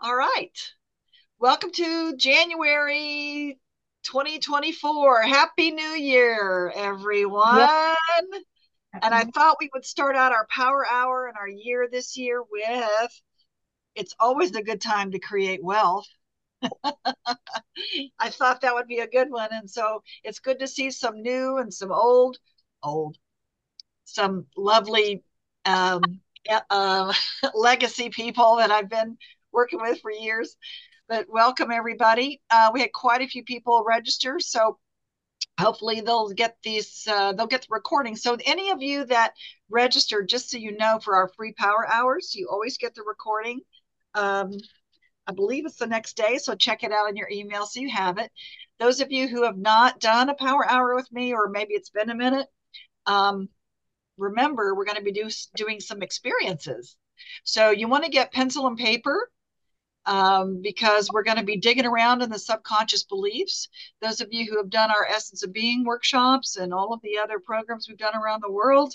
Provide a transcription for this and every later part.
All right. Welcome to January 2024. Happy New Year, everyone. Yep. And I thought we would start out our power hour and our year this year with it's always a good time to create wealth. I thought that would be a good one. And so it's good to see some new and some old, old, some lovely um, uh, legacy people that I've been working with for years. But welcome everybody. Uh, we had quite a few people register, so hopefully they'll get these. Uh, they'll get the recording. So any of you that registered, just so you know, for our free power hours, you always get the recording. Um, I believe it's the next day, so check it out in your email so you have it. Those of you who have not done a power hour with me, or maybe it's been a minute, um, remember we're going to be do, doing some experiences. So you want to get pencil and paper um, because we're going to be digging around in the subconscious beliefs. Those of you who have done our Essence of Being workshops and all of the other programs we've done around the world,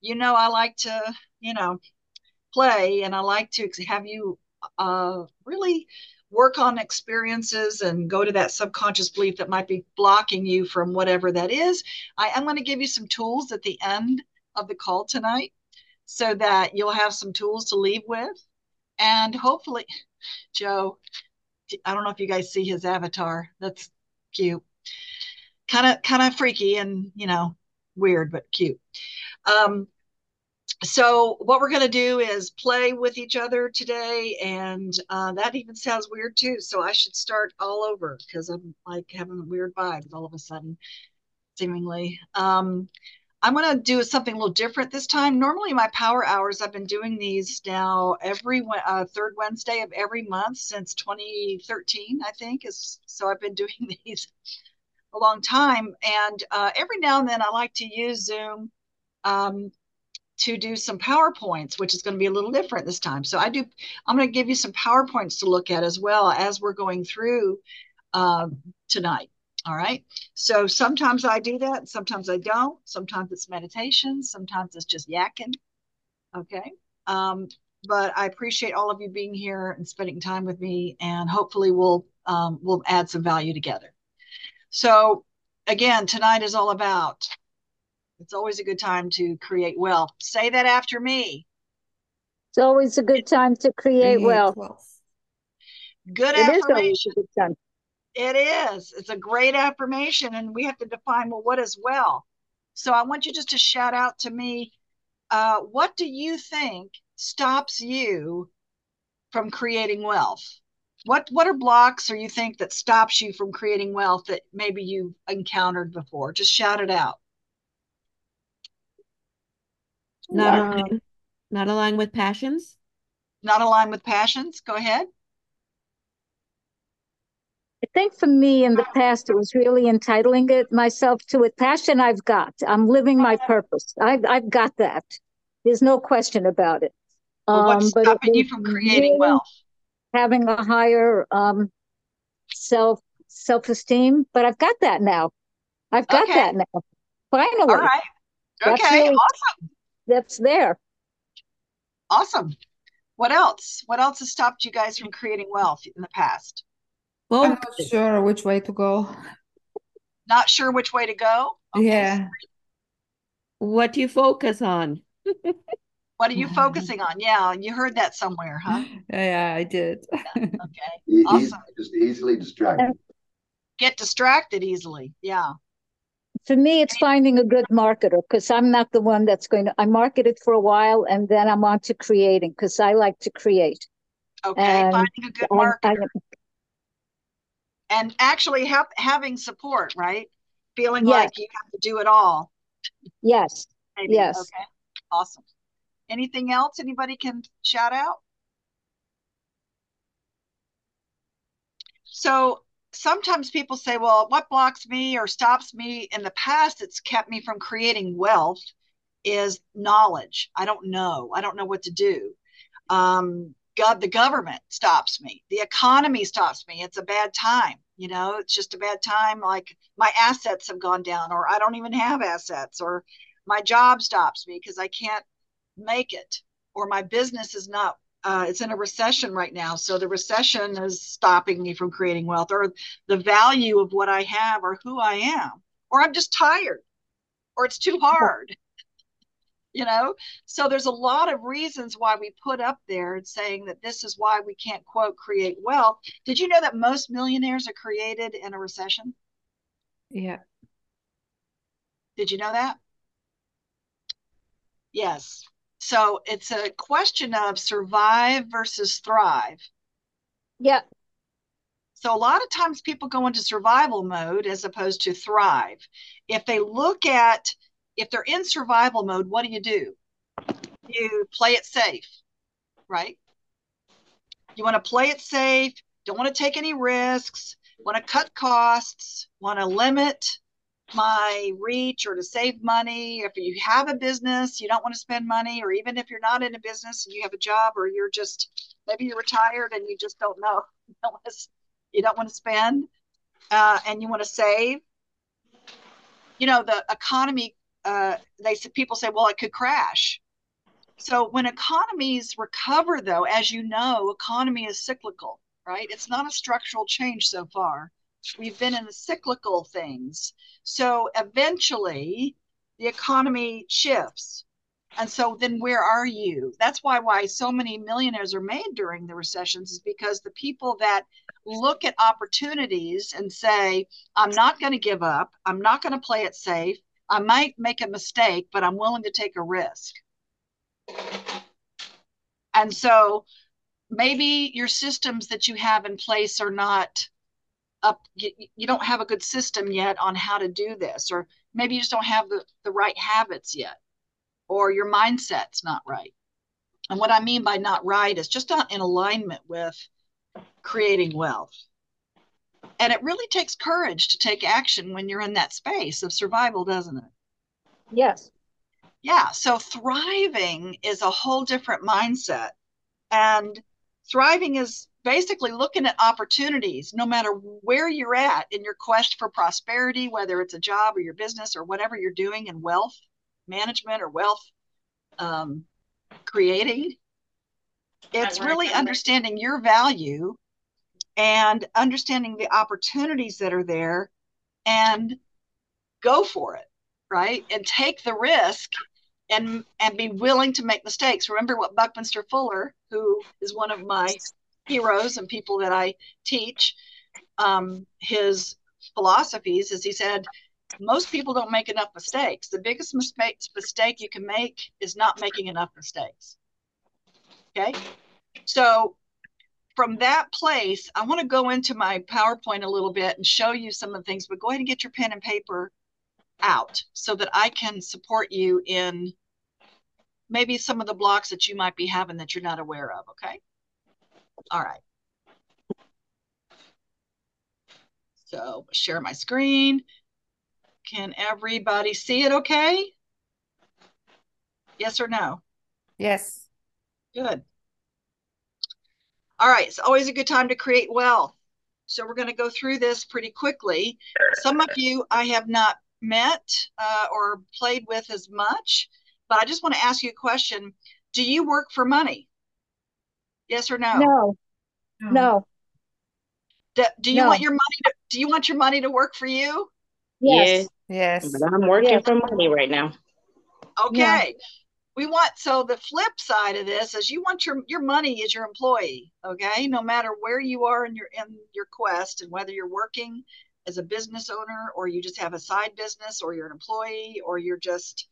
you know I like to, you know, play and I like to have you uh, really work on experiences and go to that subconscious belief that might be blocking you from whatever that is. I am going to give you some tools at the end of the call tonight so that you'll have some tools to leave with. And hopefully, Joe, I don't know if you guys see his avatar. That's cute. Kind of kind of freaky and, you know, weird but cute. Um, so what we're going to do is play with each other today and uh, that even sounds weird too so i should start all over because i'm like having weird vibes all of a sudden seemingly um, i'm going to do something a little different this time normally my power hours i've been doing these now every uh, third wednesday of every month since 2013 i think is so i've been doing these a long time and uh, every now and then i like to use zoom um, to do some PowerPoints, which is going to be a little different this time. So I do, I'm going to give you some PowerPoints to look at as well as we're going through uh, tonight. All right. So sometimes I do that. Sometimes I don't. Sometimes it's meditation. Sometimes it's just yakking. Okay. Um, but I appreciate all of you being here and spending time with me, and hopefully we'll um, we'll add some value together. So again, tonight is all about it's always a good time to create wealth. Say that after me. It's always a good time to create, create wealth. wealth. Good it affirmation. Is good it is. It's a great affirmation, and we have to define well, what is well. So I want you just to shout out to me. Uh, what do you think stops you from creating wealth? What what are blocks or you think that stops you from creating wealth that maybe you've encountered before? Just shout it out. Not aligned, not aligned with passions. Not aligned with passions. Go ahead. I think for me in the past, it was really entitling it myself to a passion I've got. I'm living my purpose. I've, I've got that. There's no question about it. Well, what's um, stopping you from creating really wealth? Having a higher um, self self esteem, but I've got that now. I've got okay. that now. Finally. All right. Okay. Really, awesome that's there. Awesome. What else? What else has stopped you guys from creating wealth in the past? Well, I'm not sure which way to go. Not sure which way to go? Okay. Yeah. What do you focus on? what are you focusing on? Yeah, you heard that somewhere, huh? Yeah, I did. Yeah, okay. awesome. Just easily distracted. Get distracted easily. Yeah for me, it's finding a good marketer because I'm not the one that's going to. I market it for a while and then I'm on to creating because I like to create. Okay, and finding a good marketer. I, and actually have, having support, right? Feeling yes. like you have to do it all. Yes. Maybe. Yes. Okay. Awesome. Anything else anybody can shout out? So sometimes people say, well, what blocks me or stops me in the past it's kept me from creating wealth is knowledge. I don't know. I don't know what to do. Um, God, the government stops me. The economy stops me. It's a bad time. You know, it's just a bad time. Like my assets have gone down, or I don't even have assets, or my job stops me because I can't make it, or my business is not uh, it's in a recession right now. So the recession is stopping me from creating wealth or the value of what I have or who I am, or I'm just tired or it's too hard. You know, so there's a lot of reasons why we put up there and saying that this is why we can't quote create wealth. Did you know that most millionaires are created in a recession? Yeah. Did you know that? Yes. So it's a question of survive versus thrive. Yeah. So a lot of times people go into survival mode as opposed to thrive. If they look at, if they're in survival mode, what do you do? You play it safe, right? You want to play it safe, don't want to take any risks, want to cut costs, want to limit my reach or to save money. If you have a business, you don't want to spend money, or even if you're not in a business and you have a job, or you're just maybe you're retired and you just don't know, you don't want to, you don't want to spend, uh, and you want to save. You know, the economy. Uh, they people say, well, it could crash. So when economies recover, though, as you know, economy is cyclical, right? It's not a structural change so far. We've been in the cyclical things. So eventually the economy shifts. And so then where are you? That's why why so many millionaires are made during the recessions is because the people that look at opportunities and say, I'm not going to give up. I'm not going to play it safe. I might make a mistake, but I'm willing to take a risk. And so maybe your systems that you have in place are not up you, you don't have a good system yet on how to do this or maybe you just don't have the, the right habits yet or your mindset's not right and what i mean by not right is just not in alignment with creating wealth and it really takes courage to take action when you're in that space of survival doesn't it? Yes. Yeah so thriving is a whole different mindset. And thriving is basically looking at opportunities no matter where you're at in your quest for prosperity whether it's a job or your business or whatever you're doing in wealth management or wealth um, creating. It's really understanding your value and understanding the opportunities that are there and go for it right and take the risk and and be willing to make mistakes remember what buckminster fuller who is one of my heroes and people that I teach, um, his philosophies is he said, most people don't make enough mistakes. The biggest mistake, mistake you can make is not making enough mistakes. Okay. So from that place, I want to go into my PowerPoint a little bit and show you some of the things, but go ahead and get your pen and paper out so that I can support you in maybe some of the blocks that you might be having that you're not aware of. Okay. All right. So share my screen. Can everybody see it okay? Yes or no? Yes. Good. All right, it's always a good time to create wealth. So we're going to go through this pretty quickly. Some of you I have not met uh, or played with as much, but I just want to ask you a question. Do you work for money? Yes or no? No. No. Do, do you No. want your money to do you want your money to work for you? Yes. Yes. But I'm working Yes. for money right now. Okay. We want so the flip side of this is you want your your money is your employee, okay? No matter where you are in your in your quest and whether you're working as a business owner or you just have a side business or you're an employee or you're just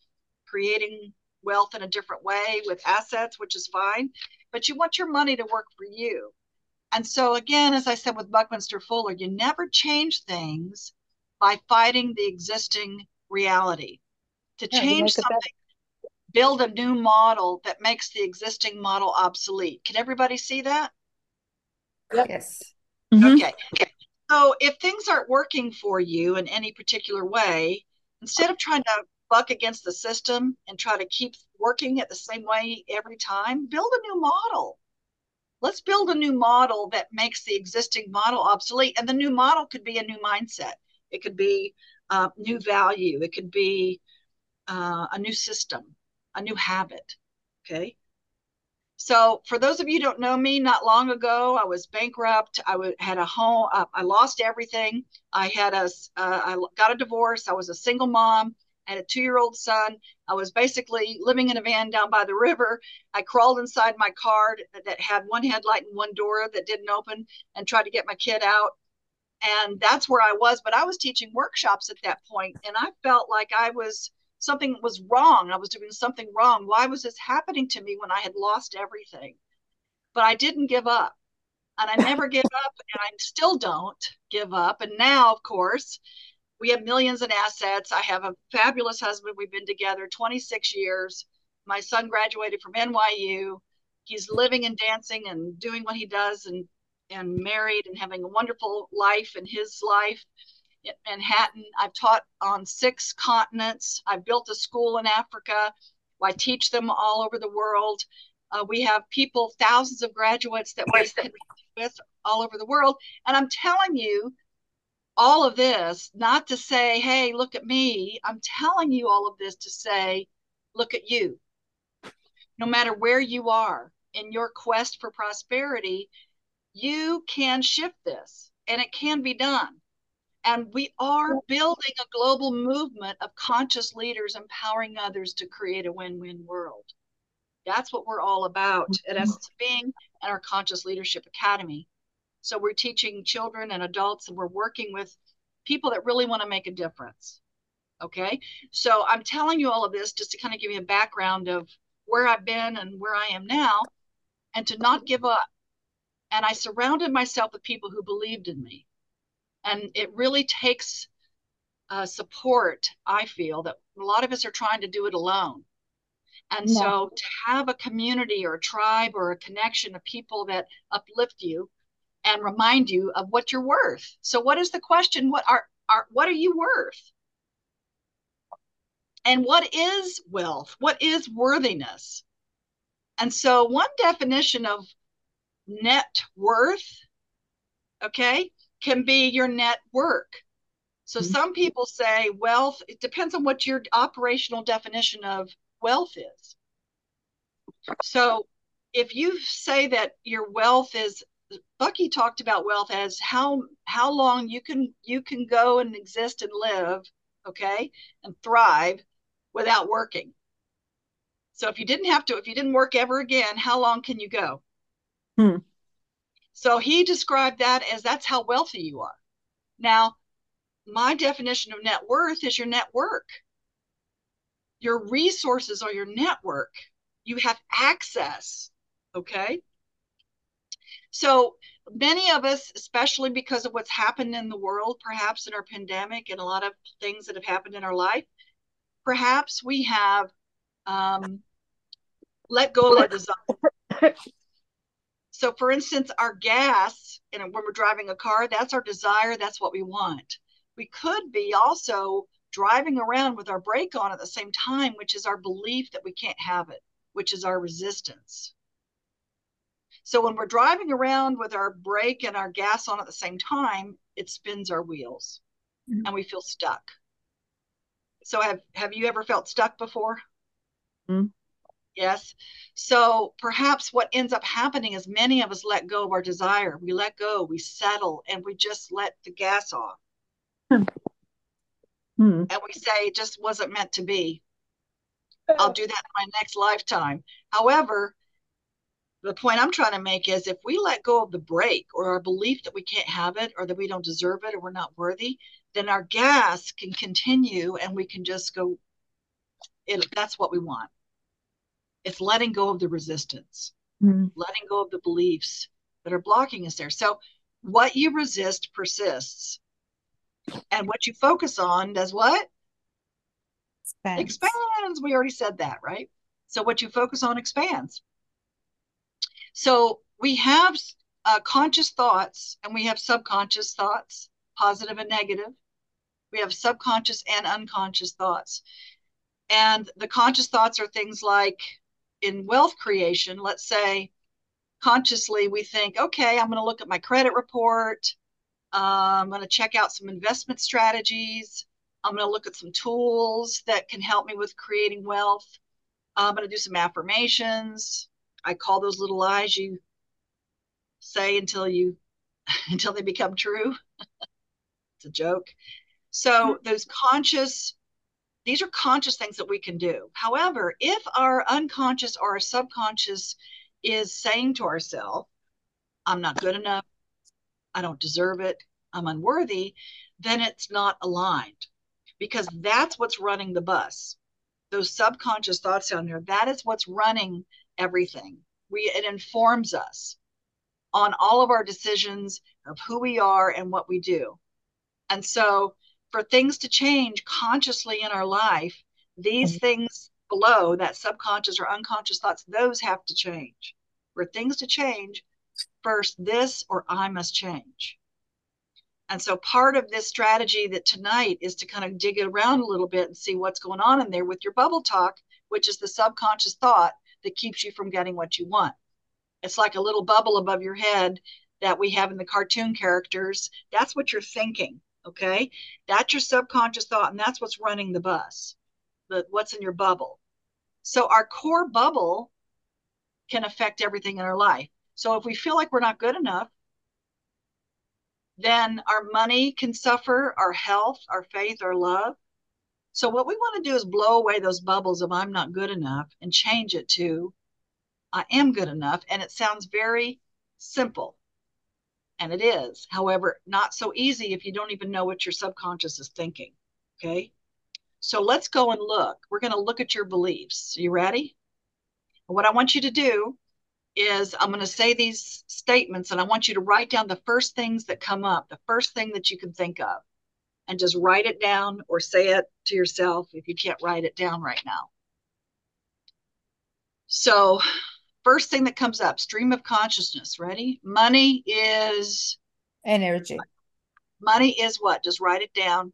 creating wealth in a different way with assets, which is fine, but you want your money to work for you. And so again, as I said with Buckminster Fuller, you never change things by fighting the existing reality. To Yeah, change something, build a new model that makes the existing model obsolete. Can everybody see that? Yep. Yes. Okay. So if things aren't working for you in any particular way, instead of trying to buck against the system and try to keep working it the same way every time, build a new model. Let's build a new model that makes the existing model obsolete. And the new model could be a new mindset. It could be uh, new value. It could be uh, a new system, a new habit. Okay. So, for those of you don't know me, not long ago, I was bankrupt. I w- had a home. Uh, I lost everything. I had a. Uh, I got a divorce. I was a single mom. I had a two-year-old son. I was basically living in a van down by the river. I crawled inside my car that had one headlight and one door that didn't open, and tried to get my kid out. And that's where I was. But I was teaching workshops at that point, and I felt like I was something was wrong. I was doing something wrong. Why was this happening to me when I had lost everything? But I didn't give up. And I never give up, and I still don't give up. And now, of course, we have millions in assets. I have a fabulous husband. We've been together 26 years. My son graduated from NYU. He's living and dancing and doing what he does and and married and having a wonderful life in his life. Manhattan. I've taught on six continents. I've built a school in Africa. I teach them all over the world. Uh, we have people, thousands of graduates that we with all over the world. And I'm telling you all of this, not to say, hey, look at me. I'm telling you all of this to say, look at you. No matter where you are in your quest for prosperity, you can shift this and it can be done. And we are building a global movement of conscious leaders empowering others to create a win win world. That's what we're all about mm-hmm. at Essence of Being and our Conscious Leadership Academy. So we're teaching children and adults, and we're working with people that really want to make a difference. Okay. So I'm telling you all of this just to kind of give you a background of where I've been and where I am now, and to not give up. And I surrounded myself with people who believed in me and it really takes uh, support i feel that a lot of us are trying to do it alone. And yeah. so to have a community or a tribe or a connection of people that uplift you and remind you of what you're worth. So what is the question? What are, are what are you worth? And what is wealth? What is worthiness? And so one definition of net worth okay can be your net work. So mm-hmm. some people say wealth, it depends on what your operational definition of wealth is. So if you say that your wealth is Bucky talked about wealth as how how long you can you can go and exist and live, okay, and thrive without working. So if you didn't have to, if you didn't work ever again, how long can you go? Hmm. So he described that as that's how wealthy you are. Now, my definition of net worth is your network. Your resources are your network. You have access. Okay. So many of us, especially because of what's happened in the world, perhaps in our pandemic and a lot of things that have happened in our life, perhaps we have um, let go of our desire. So, for instance, our gas, and when we're driving a car, that's our desire, that's what we want. We could be also driving around with our brake on at the same time, which is our belief that we can't have it, which is our resistance. So, when we're driving around with our brake and our gas on at the same time, it spins our wheels mm-hmm. and we feel stuck. So, have, have you ever felt stuck before? Mm-hmm. Yes. So perhaps what ends up happening is many of us let go of our desire. We let go, we settle, and we just let the gas off. Hmm. Hmm. And we say it just wasn't meant to be. I'll do that in my next lifetime. However, the point I'm trying to make is if we let go of the brake or our belief that we can't have it or that we don't deserve it or we're not worthy, then our gas can continue and we can just go, it, that's what we want. It's letting go of the resistance, mm-hmm. letting go of the beliefs that are blocking us there. So, what you resist persists. And what you focus on does what? Expands. expands. We already said that, right? So, what you focus on expands. So, we have uh, conscious thoughts and we have subconscious thoughts, positive and negative. We have subconscious and unconscious thoughts. And the conscious thoughts are things like in wealth creation, let's say consciously we think, okay, I'm going to look at my credit report. Uh, I'm going to check out some investment strategies. I'm going to look at some tools that can help me with creating wealth. I'm going to do some affirmations. I call those little lies you say until you until they become true. it's a joke. So those conscious these are conscious things that we can do. However, if our unconscious or our subconscious is saying to ourselves, I'm not good enough, I don't deserve it, I'm unworthy, then it's not aligned because that's what's running the bus. Those subconscious thoughts down there, that is what's running everything. We it informs us on all of our decisions of who we are and what we do. And so for things to change consciously in our life, these mm-hmm. things below that subconscious or unconscious thoughts, those have to change. For things to change, first this or I must change. And so part of this strategy that tonight is to kind of dig it around a little bit and see what's going on in there with your bubble talk, which is the subconscious thought that keeps you from getting what you want. It's like a little bubble above your head that we have in the cartoon characters. That's what you're thinking. Okay. That's your subconscious thought, and that's what's running the bus, the, what's in your bubble. So our core bubble can affect everything in our life. So if we feel like we're not good enough, then our money can suffer, our health, our faith, our love. So what we want to do is blow away those bubbles of I'm not good enough and change it to I am good enough. And it sounds very simple. And it is. However, not so easy if you don't even know what your subconscious is thinking. Okay. So let's go and look. We're going to look at your beliefs. You ready? What I want you to do is I'm going to say these statements and I want you to write down the first things that come up, the first thing that you can think of, and just write it down or say it to yourself if you can't write it down right now. So, first thing that comes up stream of consciousness. Ready? Money is energy. Money is what? Just write it down.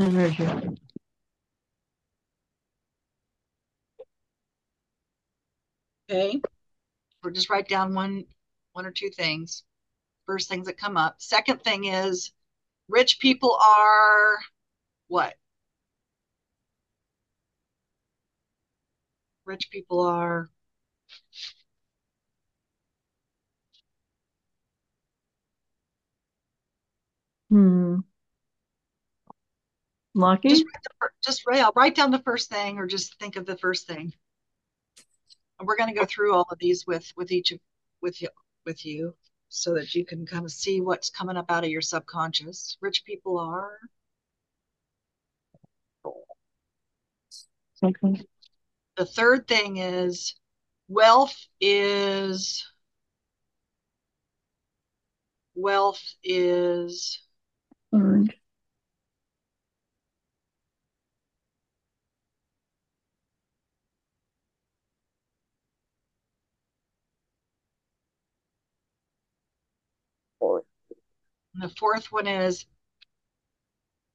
Energy. Okay. Or just write down one one or two things. First things that come up. Second thing is Rich people are what? Rich people are Hmm. Lucky? Just, just write, write down the first thing or just think of the first thing. And we're going to go through all of these with with each of with you with you so that you can kind of see what's coming up out of your subconscious. Rich people are. Okay. The third thing is wealth is wealth is earned. And the fourth one is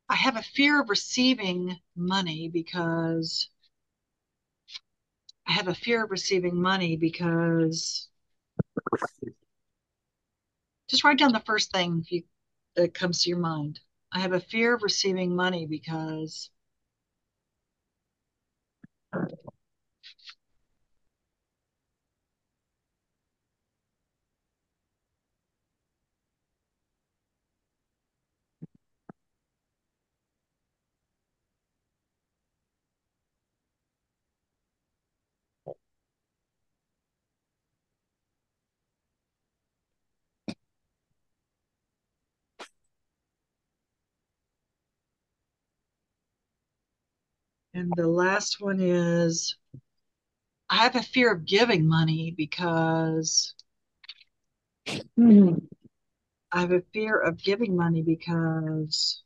I have a fear of receiving money because I have a fear of receiving money because just write down the first thing you, that comes to your mind. I have a fear of receiving money because And the last one is I have a fear of giving money because Hmm. I have a fear of giving money because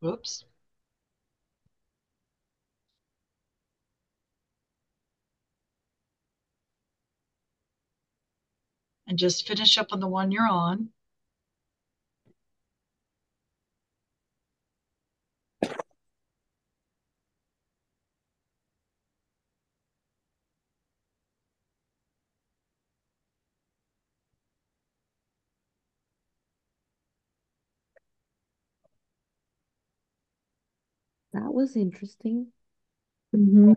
Whoops. and just finish up on the one you're on. That was interesting. Mhm.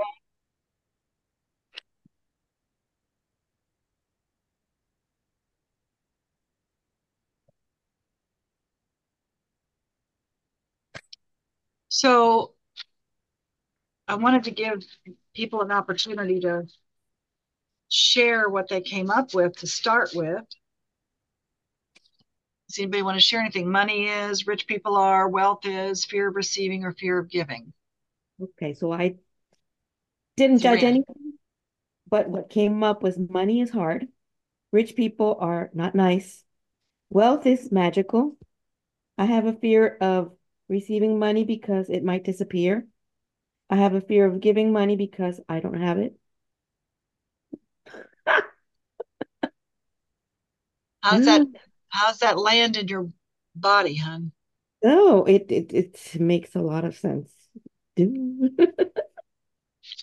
So I wanted to give people an opportunity to share what they came up with to start with. Does anybody want to share anything? Money is, rich people are, wealth is, fear of receiving, or fear of giving. Okay, so I didn't judge anything, but what came up was money is hard. Rich people are not nice. Wealth is magical. I have a fear of receiving money because it might disappear. I have a fear of giving money because I don't have it. How's that? How's that land in your body, hon? Oh, it it it makes a lot of sense.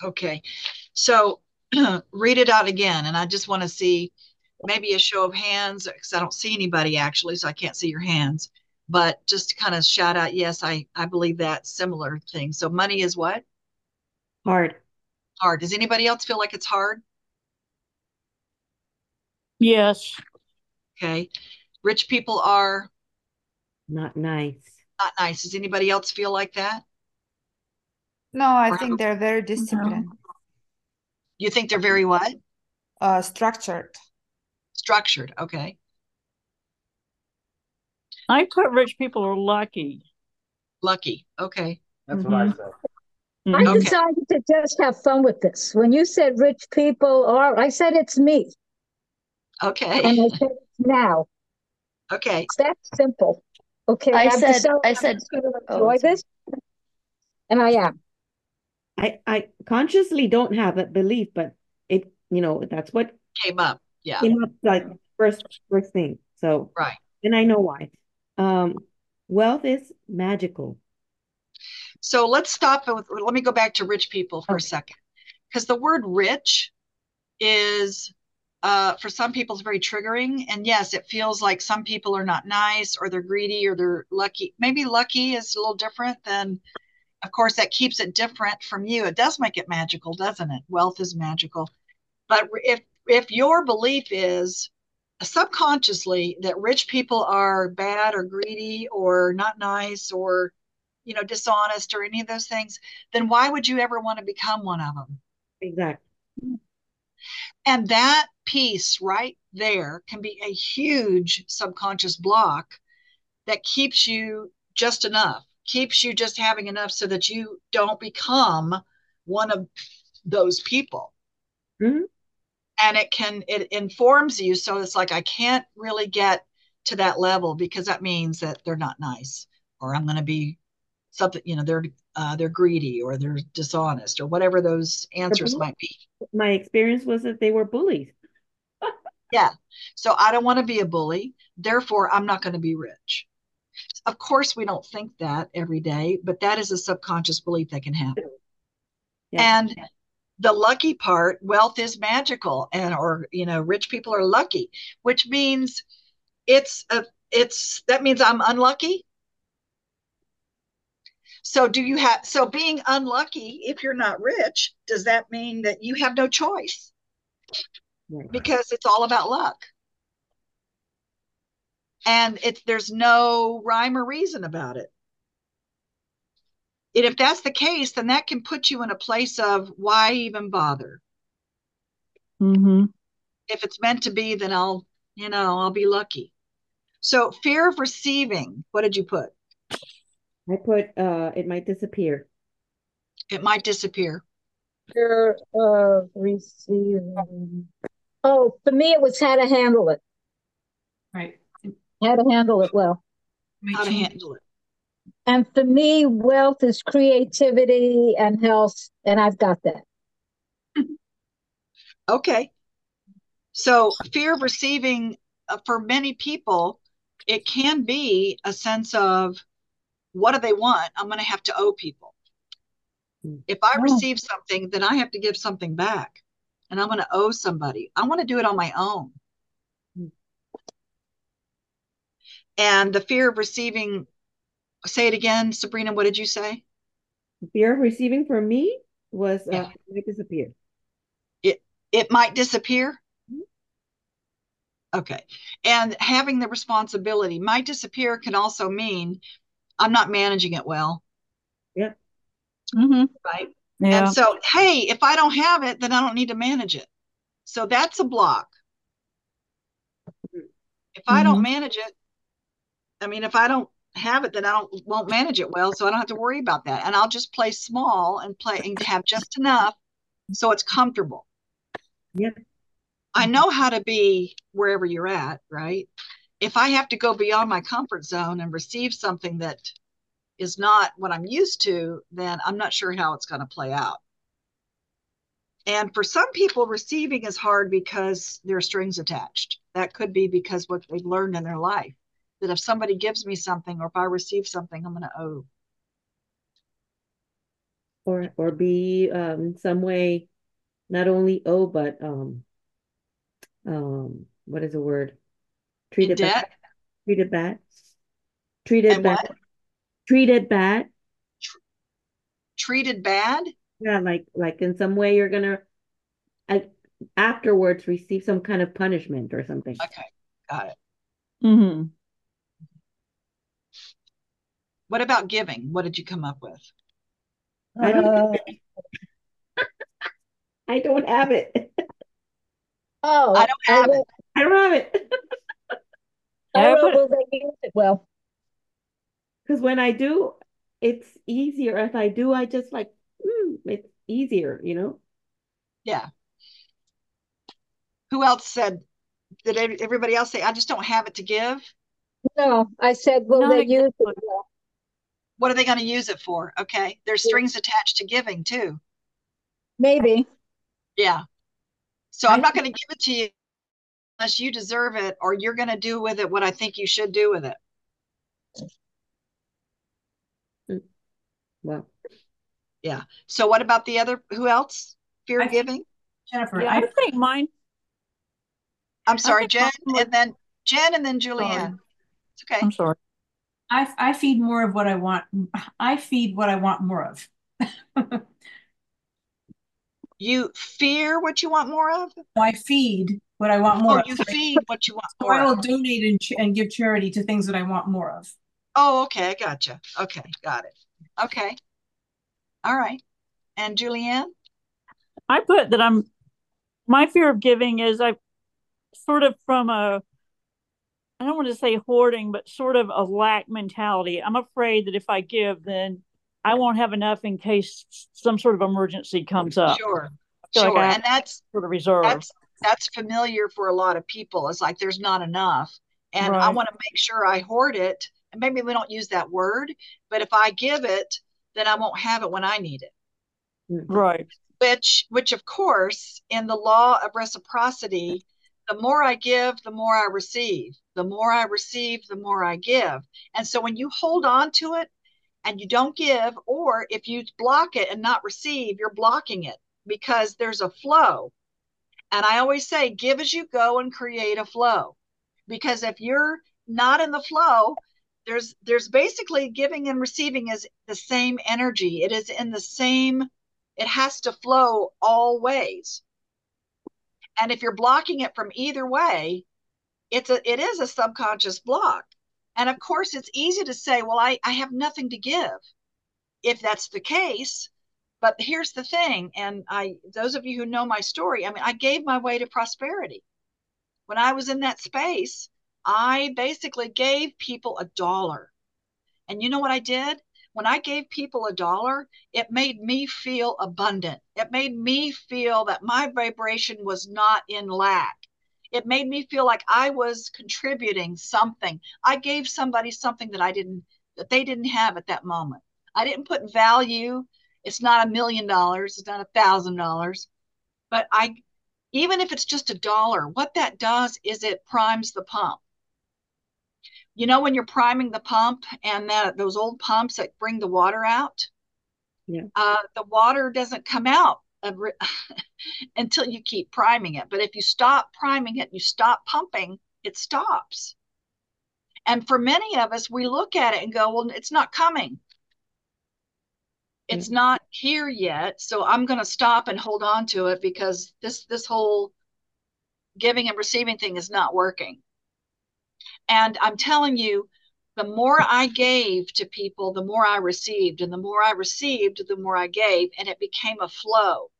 Okay, so read it out again, and I just want to see maybe a show of hands because I don't see anybody actually, so I can't see your hands. But just to kind of shout out, yes, I I believe that similar thing. So money is what? Hard. Hard. Does anybody else feel like it's hard? Yes. Okay. Rich people are Not nice. not nice. Does anybody else feel like that? No, I Or think how- they're very disciplined, You think they're very what? uh, structured. Structured. Okay. I put rich people are lucky. Lucky. Okay. That's what I Mhm. said. I Mhm. Okay. decided to just have fun with this. When you said rich people are, I said it's me. Okay. And I said it's now. Okay. It's that simple. Okay. I I've said- decided I I'm said- just gonna oh, enjoy this. And I am. I I consciously don't have that belief, but it, you know, that's what Came up. Yeah. came up like first first thing. So, Right. and I know why. Um, wealth is magical. So let's stop with, let me go back to rich people for a second. Because the word rich is, uh, for some people, it's very triggering. And yes, it feels like some people are not nice or they're greedy or they're lucky. Maybe lucky is a little different than, of course, that keeps it different from you. It does make it magical, doesn't it? Wealth is magical. But if if your belief is subconsciously that rich people are bad or greedy or not nice or you know dishonest or any of those things then why would you ever want to become one of them Exactly. and that piece right there can be a huge subconscious block that keeps you just enough keeps you just having enough so that you don't become one of those people Mhm. and it can it informs you so it's like i can't really get to that level because that means that they're not nice or i'm going to be something you know they're uh, they're greedy or they're dishonest or whatever those answers might be My experience was that they were bullies. Yeah. So i don't want to be a bully. Therefore i'm not going to be rich. Of course we don't think that every day but that is a subconscious belief that can happen. Yeah. and the lucky part wealth is magical and or you know rich people are lucky which means it's a it's that means i'm unlucky. So do you have so being unlucky if you're not rich does that mean that you have no choice Right. because it's all about luck and it's there's no rhyme or reason about it and if that's the case then that can put you in a place of why even bother Mm-hmm. if it's meant to be then i'll you know i'll be lucky so fear of receiving what did you put I put uh it might disappear. it might disappear Fear of receiving. Oh, for me, it was how to handle it. Right. How to handle it well. How to handle it And for me, wealth is creativity and health, and I've got that. okay So, fear of receiving uh, for many people, it can be a sense of what do they want? I'm going to have to owe people. Hmm. If I Oh. receive something, then I have to give something back and I'm going to owe somebody. I want to do it on my own. And the fear of receiving, say it again, Sabrina, what did you say? Fear of receiving for me was uh, Yeah. it disappeared. It might disappear. Mhm. Okay. And having the responsibility might disappear can also mean I'm not managing it well, Yeah. Mm-hmm. right? Yeah. And so, hey, if I don't have it, then I don't need to manage it. So that's a block. If I don't Mhm. manage it, I mean, if I don't have it, then I don't won't manage it well. So I don't have to worry about that. And I'll just play small and play and have just enough so it's comfortable. Yeah. I know how to be wherever you're at, right? If I have to go beyond my comfort zone and receive something that is not what I'm used to, then I'm not sure how it's going to play out. And for some people, receiving is hard because there are strings attached. That could be because what they've learned in their life that if somebody gives me something or if I receive something, I'm going to owe. Or or be um in some way not only owe but um um what is the word? Treated bad. Treated bad. Treated bad. What? Treated bad. Treated bad? Yeah, like like in some way you're gonna like afterwards receive some kind of punishment or something. Okay, got it. hmm What about giving? What did you come up with? I don't Uh, I don't have it. Oh, I don't have wrote- it. I don't have it. I wrote, but- will they it well? Because when I do, it's easier. If I do, I just like, mm, it's easier, you know? Yeah. Who else said, did everybody else say, I just don't have it to give? No, I said, will Not they use it What are they going to use it for? Okay. There's strings attached to giving too. Maybe. Yeah. So I'm not going to give it to you unless you deserve it or you're going to do with it what I think you should do with it. Well, yeah. So what about the other, who else? Fear I giving? Jennifer, Yeah, I I, think mine. I'm sorry, Jen, mine would- and then Jen and then Julianne. It's okay. I'm sorry. I, I feed more of what I want. I feed what I want more of. You fear what you want more of? I feed what I want more Or of. you feed what you want So more I will of? donate and, ch- and give charity to things that I want more of. Oh, okay, I gotcha. Okay, got it. Okay. All right. And Julianne? I put that I'm my fear of giving is I sort of from a I don't want to say hoarding, but sort of a lack mentality. I'm afraid that if I give, then I won't have enough in case some sort of emergency comes up. Sure, feel like sure. And that's For the reserve. that's that's familiar for a lot of people. It's like there's not enough. And I want to make sure I hoard it. And maybe we don't use that word, but if I give it, then I won't have it when I need it. Mm-hmm. right. Which which of course in the law of reciprocity, the more I give, the more I receive. The more I receive, the more I give. And so when you hold on to it and you don't give, or if you block it and not receive, you're blocking it because there's a flow. And I always say, give as you go and create a flow. Because if you're not in the flow, there's there's basically giving and receiving is the same energy. It is in the same, it has to flow all ways. And if you're blocking it from either way, it's a it is a subconscious block. And of course, it's easy to say, well, I, I have nothing to give if that's the case. But here's the thing, and I those of you who know my story, I mean, I gave my way to prosperity. When I was in that space, I basically gave people a dollar. And you know what I did? When I gave people a dollar, it made me feel abundant. It made me feel that my vibration was not in lack. It made me feel like I was contributing something. I gave somebody something that I didn't that they didn't have at that moment. I didn't put value. It's not a million dollars, it's not a thousand dollars, but I even if it's just a dollar, what that does is it primes the pump. You know, when you're priming the pump and that those old pumps that bring the water out, Yeah. uh, the water doesn't come out until you keep priming it. But if you stop priming it, you stop pumping, it stops. And for many of us, we look at it and go, well, it's not coming. It's not here yet. So I'm going to stop and hold on to it because this this whole giving and receiving thing is not working. And I'm telling you, the more I gave to people, the more I received. And the more I received, the more I gave. And it became a flow.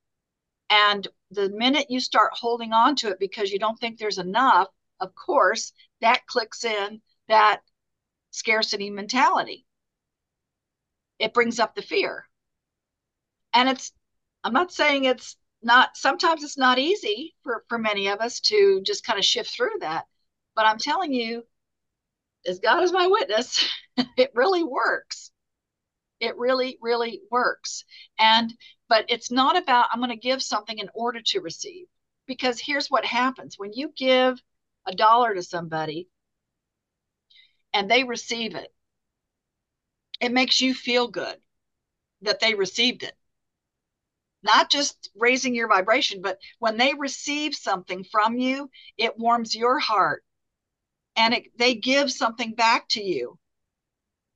And the minute you start holding on to it because you don't think there's enough, of course, that clicks in that scarcity mentality. It brings up the fear. And it's, I'm not saying it's not, sometimes it's not easy for, for many of us to just kind of shift through that. But I'm telling you, as God is my witness, it really works. It really, really works. And, but it's not about, I'm going to give something in order to receive. Because here's what happens when you give a dollar to somebody and they receive it, it makes you feel good that they received it. Not just raising your vibration, but when they receive something from you, it warms your heart and it, they give something back to you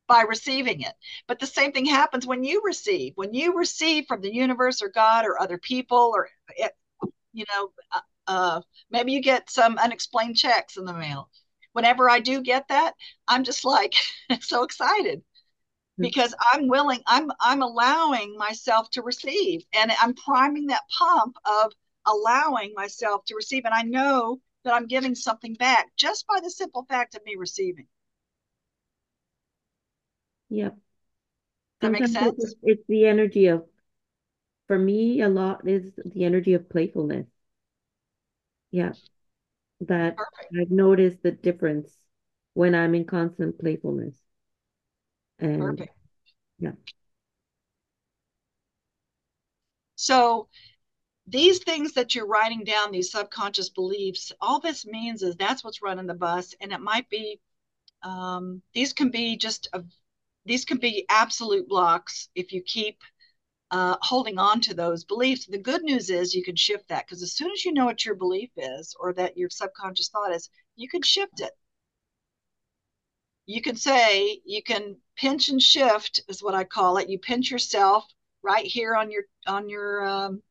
by receiving it. But the same thing happens when you receive. When you receive from the universe or God or other people, or it, you know, uh, uh, maybe you get some unexplained checks in the mail. Whenever I do get that, I'm just like so excited hmm. because I'm willing, I'm I'm allowing myself to receive, and I'm priming that pump of allowing myself to receive, and I know that I'm giving something back just by the simple fact of me receiving. Yep. That makes sense? It's, it's the energy of, for me, a lot is the energy of playfulness. Yeah. That Perfect. I've noticed the difference when I'm in constant playfulness. And Perfect. yeah. So these things that you're writing down, these subconscious beliefs, all this means is that's what's running the bus, and it might be um, these can be just a, these can be absolute blocks if you keep uh, holding on to those beliefs. The good news is you can shift that because as soon as you know what your belief is or that your subconscious thought is, you can shift it. You can say, you can pinch and shift is what I call it. You pinch yourself right here on your on your um,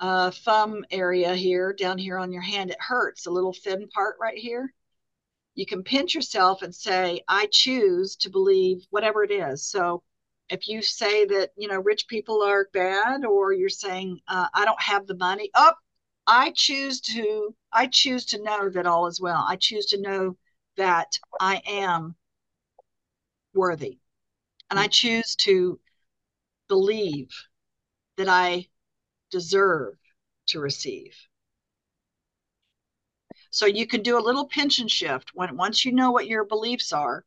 uh, thumb area here, down here on your hand. It hurts, a little thin part right here. You can pinch yourself and say, I choose to believe whatever it is. So if you say that, you know, rich people are bad, or you're saying, uh, I don't have the money, up, oh, I choose to, I choose to know that all is well. I choose to know that I am worthy. And I choose to believe that I deserve to receive. So you can do a little pinch and shift when once you know what your beliefs are,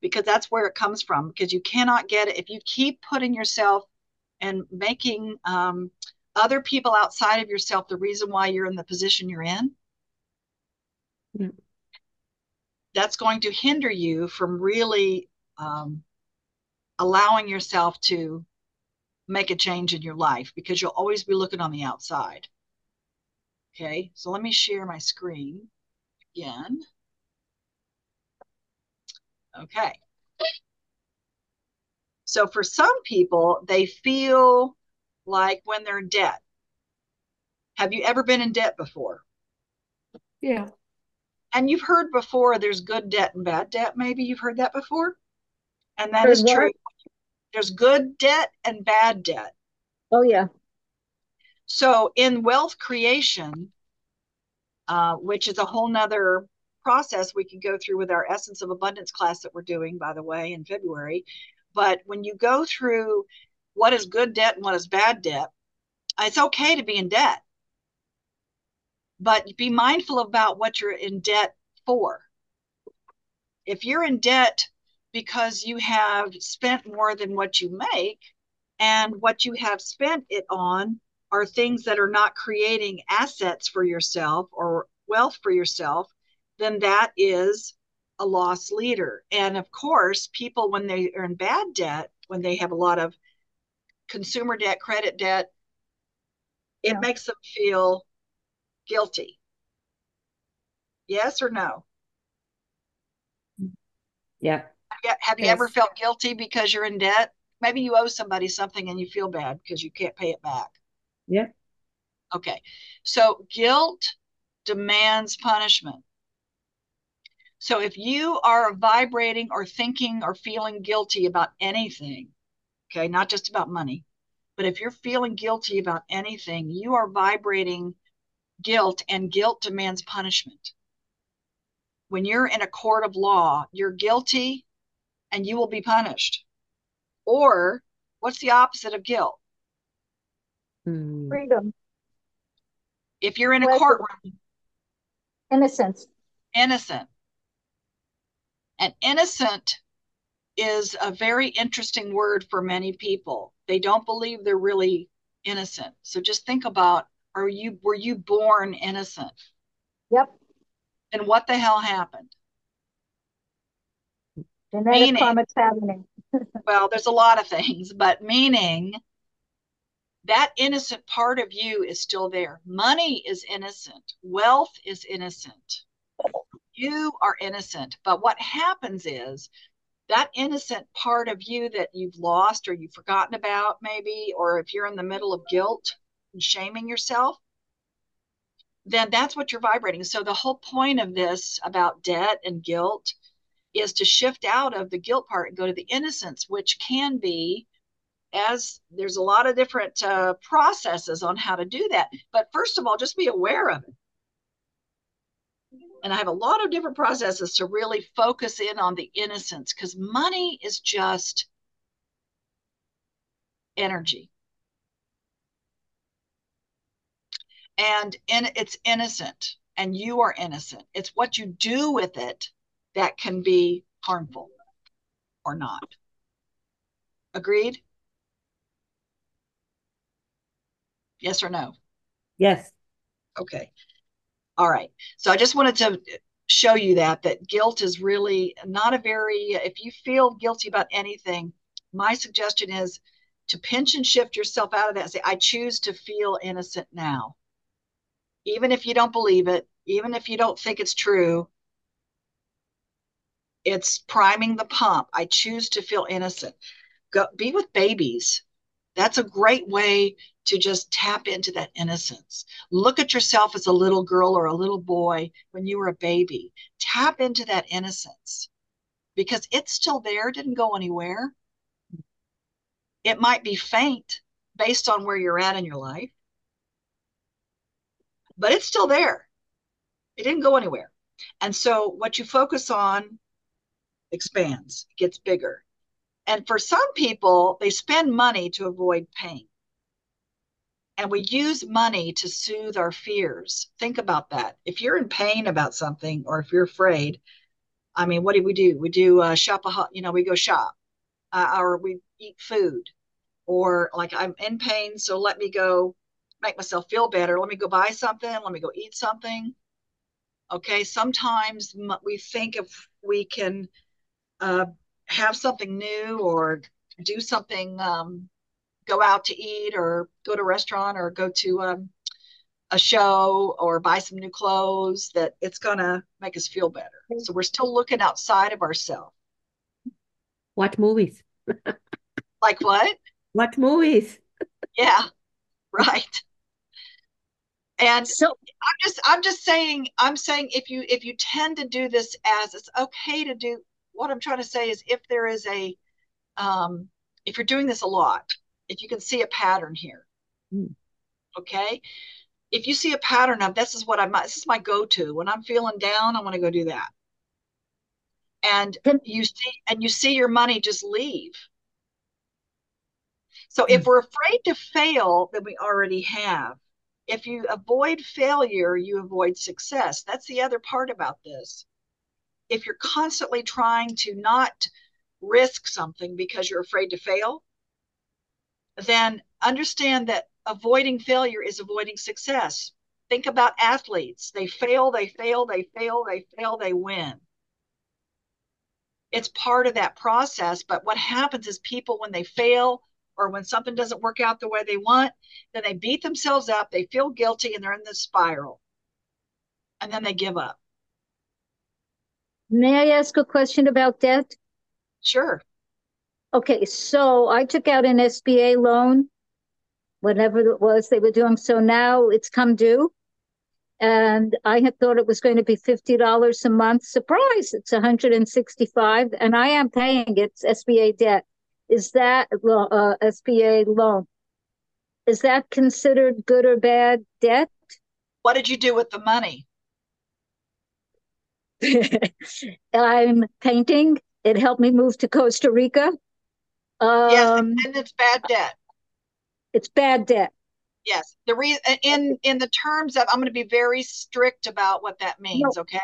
because that's where it comes from. Because you cannot get it if you keep putting yourself and making um, other people outside of yourself the reason why you're in the position you're in. Yeah. That's going to hinder you from really um, allowing yourself to make a change in your life because you'll always be looking on the outside. Okay, so let me share my screen again. Okay. So for some people, they feel like when they're in debt. Have you ever been in debt before? Yeah. And you've heard before there's good debt and bad debt. Maybe you've heard that before. And that is what? true. There's good debt and bad debt. Oh, yeah. So in wealth creation, uh, which is a whole nother process we can go through with our essence of abundance class that we're doing, by the way, in February. But when you go through what is good debt and what is bad debt, it's okay to be in debt. But be mindful about what you're in debt for. If you're in debt because you have spent more than what you make, and what you have spent it on are things that are not creating assets for yourself or wealth for yourself, then that is a lost leader. And of course, people, when they are in bad debt, when they have a lot of consumer debt, credit debt, it yeah. makes them feel guilty. Yes or no? Yeah. Have you, have you ever felt guilty because you're in debt? Maybe you owe somebody something and you feel bad because you can't pay it back. Yeah. Okay. So guilt demands punishment. So if you are vibrating or thinking or feeling guilty about anything, okay, not just about money, but if you're feeling guilty about anything, you are vibrating guilt, and guilt demands punishment. When you're in a court of law, you're guilty and you will be punished. Or what's the opposite of guilt? Hmm. Freedom. If you're in a courtroom, innocence. Innocent. And innocent is a very interesting word for many people. They don't believe they're really innocent. So just think about are you were you born innocent? Yep. And what the hell happened? Genetic meaning, happening. well, there's a lot of things, but meaning that innocent part of you is still there. Money is innocent. Wealth is innocent. You are innocent. But what happens is that innocent part of you that you've lost or you've forgotten about, maybe, or if you're in the middle of guilt and shaming yourself, then that's what you're vibrating. So the whole point of this about debt and guilt is to shift out of the guilt part and go to the innocence, which can be as there's a lot of different uh, processes on how to do that. But first of all, just be aware of it. And I have a lot of different processes to really focus in on the innocence because money is just energy. And in, it's innocent, and you are innocent. It's what you do with it that can be harmful or not. Agreed? Yes or no? Yes. Okay. All right. So I just wanted to show you that that guilt is really not a very if you feel guilty about anything, my suggestion is to pinch and shift yourself out of that and say, I choose to feel innocent now. Even if you don't believe it, even if you don't think it's true, it's priming the pump. I choose to feel innocent. Go be with babies. That's a great way to just tap into that innocence. Look at yourself as a little girl or a little boy when you were a baby. Tap into that innocence because it's still there, didn't go anywhere. It might be faint based on where you're at in your life, but it's still there. It didn't go anywhere. And so what you focus on expands, gets bigger. And for some people, they spend money to avoid pain. And we use money to soothe our fears. Think about that. If you're in pain about something or if you're afraid, I mean, what do we do? We do uh, shop a, you know, we go shop uh, or we eat food or like I'm in pain, so let me go make myself feel better. Let me go buy something. Let me go eat something. Okay. Sometimes we think if we can uh, have something new or do something, um, go out to eat or go to a restaurant or go to um, a show or buy some new clothes, that it's going to make us feel better. So we're still looking outside of ourselves. Watch movies. like what? Watch movies. yeah, right. And so I'm just I'm just saying I'm saying if you if you tend to do this as it's okay to do what I'm trying to say is if there is a, um, if you're doing this a lot, if you can see a pattern here, mm. okay? If you see a pattern of this is what I'm, this is my go-to when I'm feeling down, I want to go do that. And you see, and you see your money just leave. So mm. if hmm. we're afraid to fail, then we already have. If you avoid failure, you avoid success. That's the other part about this if you're constantly trying to not risk something because you're afraid to fail, then understand that avoiding failure is avoiding success. Think about athletes. They fail, they fail, they fail, they fail, they win. It's part of that process. But what happens is people, when they fail or when something doesn't work out the way they want, then they beat themselves up, they feel guilty, and they're in this spiral. And then they give up. May I ask a question about debt? Sure. Okay, so I took out an SBA loan, whatever it was they were doing. So now it's come due. And I had thought it was going to be $50 a month. Surprise, it's 165 and I am paying it. It's SBA debt. Is that uh, SBA loan? Is that considered good or bad debt? What did you do with the money? I'm painting. It helped me move to Costa Rica. Um, yes, and it's bad debt. It's bad debt. Yes, the reason in in the terms of I'm going to be very strict about what that means. No. Okay,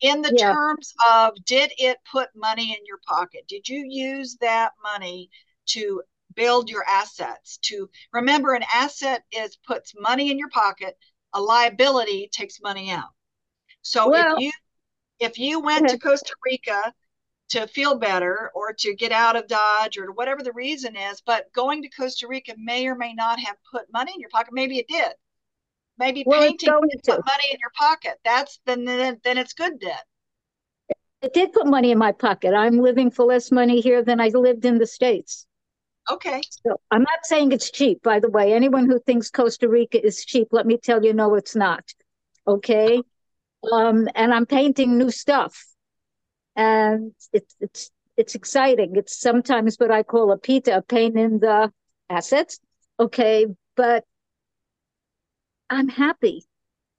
in the yeah. terms of did it put money in your pocket? Did you use that money to build your assets? To remember, an asset is puts money in your pocket. A liability takes money out. So well, if you if you went to Costa Rica to feel better or to get out of Dodge or whatever the reason is, but going to Costa Rica may or may not have put money in your pocket. Maybe it did. Maybe well, painting put money in your pocket. That's then then, then it's good debt. It did put money in my pocket. I'm living for less money here than I lived in the States. Okay. So I'm not saying it's cheap, by the way. Anyone who thinks Costa Rica is cheap, let me tell you, no, it's not. Okay. Um, and I'm painting new stuff and it's it's it's exciting. It's sometimes what I call a pita, a pain in the assets. Okay, but I'm happy.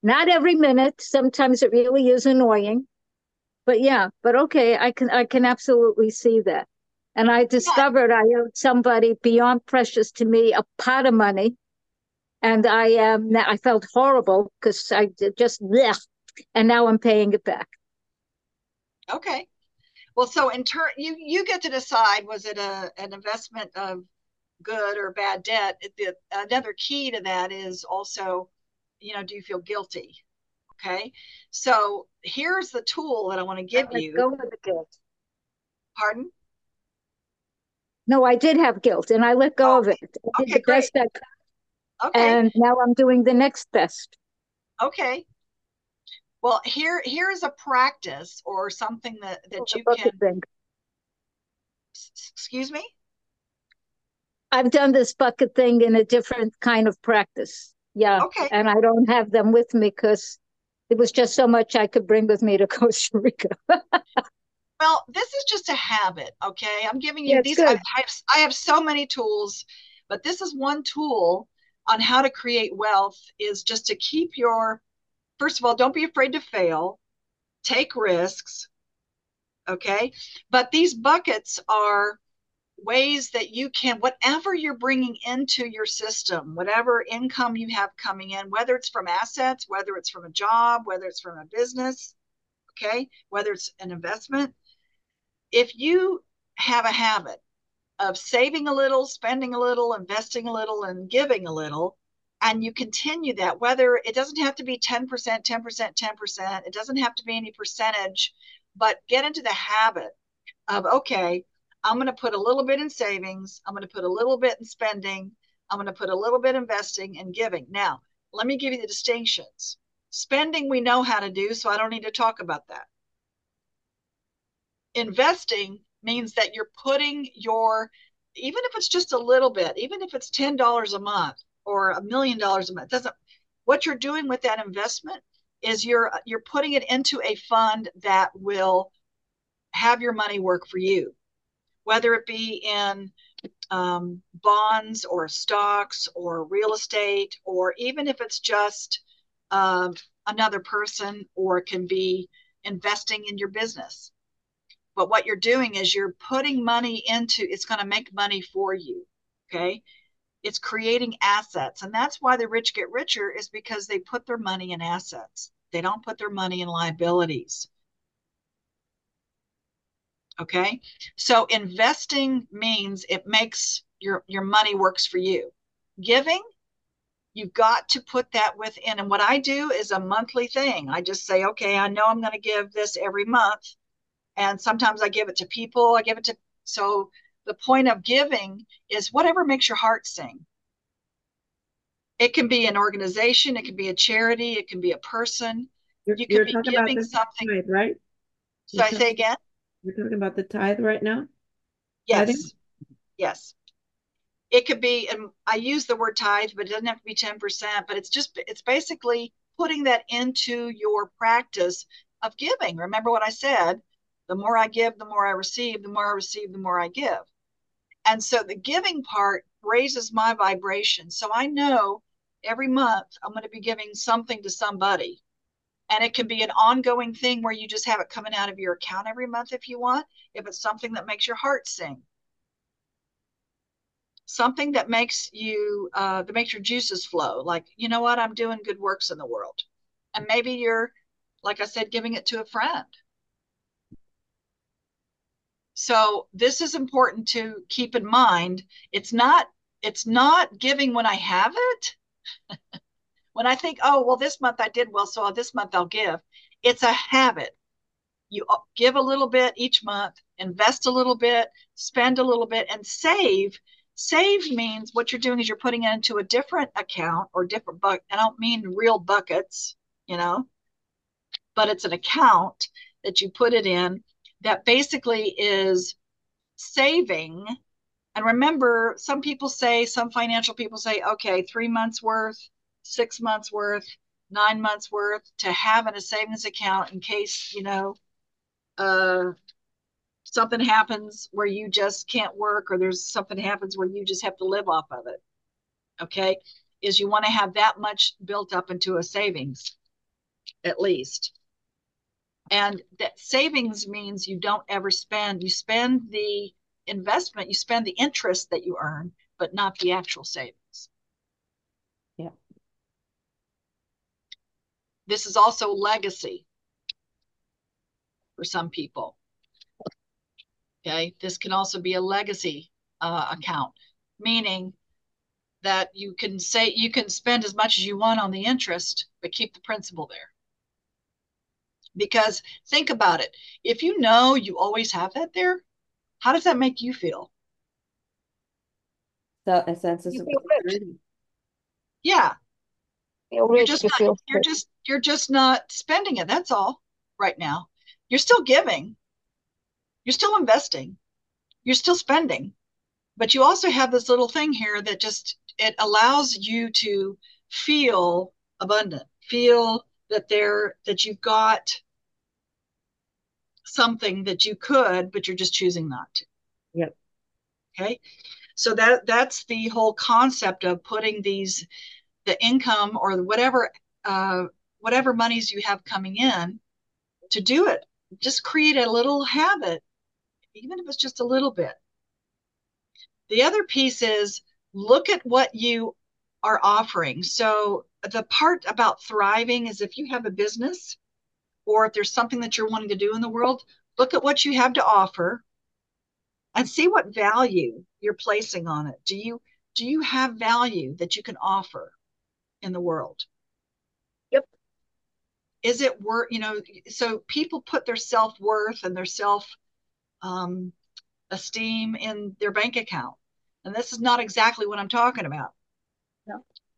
Not every minute. Sometimes it really is annoying. But yeah, but okay, I can I can absolutely see that. And I discovered yeah. I owed somebody beyond precious to me a pot of money. And I am um, I felt horrible because I just bleh, and now I'm paying it back. Okay. Well, so in turn, you you get to decide was it a an investment of good or bad debt. The, another key to that is also, you know, do you feel guilty? Okay. So here's the tool that I want to give you. Go with the guilt. Pardon? No, I did have guilt and I let go of it. I okay, great. Okay. And now I'm doing the next best. Okay. Well, here here's a practice or something that that you can. Excuse me. I've done this bucket thing in a different kind of practice. Yeah. Okay. And I don't have them with me because it was just so much I could bring with me to Costa Rica. well, this is just a habit. Okay. I'm giving you yeah, these. I, I, have, I have so many tools, but this is one tool on how to create wealth is just to keep your first of all, don't be afraid to fail, take risks. Okay. But these buckets are ways that you can, whatever you're bringing into your system, whatever income you have coming in, whether it's from assets, whether it's from a job, whether it's from a business, okay, whether it's an investment, if you have a habit of saving a little, spending a little, investing a little, and giving a little, and you continue that whether it doesn't have to be 10% 10% 10% it doesn't have to be any percentage but get into the habit of okay i'm going to put a little bit in savings i'm going to put a little bit in spending i'm going to put a little bit investing and giving. Now let me give you the distinctions. Spending we know how to do so i don't need to talk about that. Investing means that you're putting your even if it's just a little bit even if it's $10 a month or a million dollars a month. Doesn't what you're doing with that investment is you're you're putting it into a fund that will have your money work for you. Whether it be in um, bonds or stocks or real estate or even if it's just uh, another person or it can be investing in your business. But what you're doing is you're putting money into it's going to make money for you okay it's creating assets. And that's why the rich get richer is because they put their money in assets. They don't put their money in liabilities. Okay. So investing means it makes your, your money works for you. giving, you've got to put that within. And what I do is a monthly thing. I just say, okay, I know I'm going to give this every month. And sometimes I give it to people, I give it to, so the point of giving is whatever makes your heart sing. It can be an organization, it can be a charity, it can be a person. You're, You could be giving something. tithe, right? So I say again, You're talking about the tithe right now? Tithing? yes, yes. It could be, and I use the word tithe, but it doesn't have to be 10%, but it's just, it's basically putting that into your practice of giving. Remember what I said? The more I give, the more I receive, the more I receive, the more I give. And so the giving part raises my vibration. So I know every month I'm going to be giving something to somebody. And it can be an ongoing thing where you just have it coming out of your account every month if you want, if it's something that makes your heart sing. Something that makes you, uh, that makes your juices flow. Like, you know what? I'm doing good works in the world. And maybe you're, like I said, giving it to a friend. So this is important to keep in mind. It's not it's not giving when I have it. when I think, oh, well, this month I did well, so this month I'll give. It's a habit. You uh, give a little bit each month, invest a little bit, spend a little bit, and save. Save means what you're doing is you're putting it into a different account or different bucket. I don't mean real buckets, you know, but it's an account that you put it in that basically is saving. And remember, some people say, some financial people say, okay, three months worth, six months worth, nine months worth to have in a savings account in case, you know, uh, something happens where you just can't work or there's something happens where you just have to live off of it. Okay. Is you want to have that much built up into a savings at least. And that savings means you don't ever spend, you spend the investment, you spend the interest that you earn, but not the actual savings. Yeah. This is also legacy for some people. Okay, this can also be a legacy uh, account, meaning that you can say you can spend as much as you want on the interest, but keep the principal there. Because think about it. If you know you always have that there, how does that make you feel? So a sense of You feel rich. security. Yeah, Feel you're just you not feel you're rich. just you're just not spending it. That's all right now. You're still giving. You're still investing. You're still spending. But you also have this little thing here that just it allows you to feel abundant, feel that there that you've got something that you could, but you're just choosing not to. Yep. Okay. So that that's the whole concept of putting these the income or whatever uh, whatever monies you have coming in to do it. Just create a little habit, even if it's just a little bit. The other piece is look at what you are offering. So the part about thriving is if you have a business or if there's something that you're wanting to do in the world, look at what you have to offer and see what value you're placing on it. Do you do you have value that you can offer in the world? Yep. Is it worth, you know, so people put their self-worth and their self um, esteem in their bank account. And this is not exactly what I'm talking about.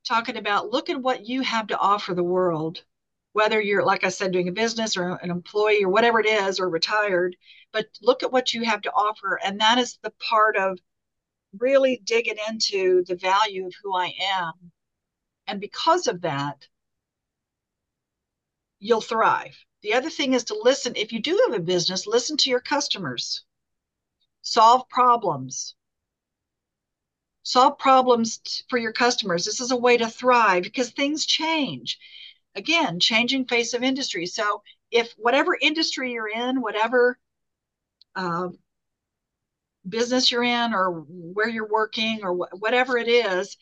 Talking about look at what you have to offer the world, whether you're, like I said, doing a business or an employee or whatever it is, or retired, but look at what you have to offer. And that is the part of really digging into the value of who I am. And because of that, you'll thrive. The other thing is to listen. If you do have a business, listen to your customers, solve problems. Solve problems for your customers. This is a way to thrive because things change. Again, changing face of industry. So, if whatever industry you're in, whatever uh, business you're in, or where you're working, or wh- whatever it is,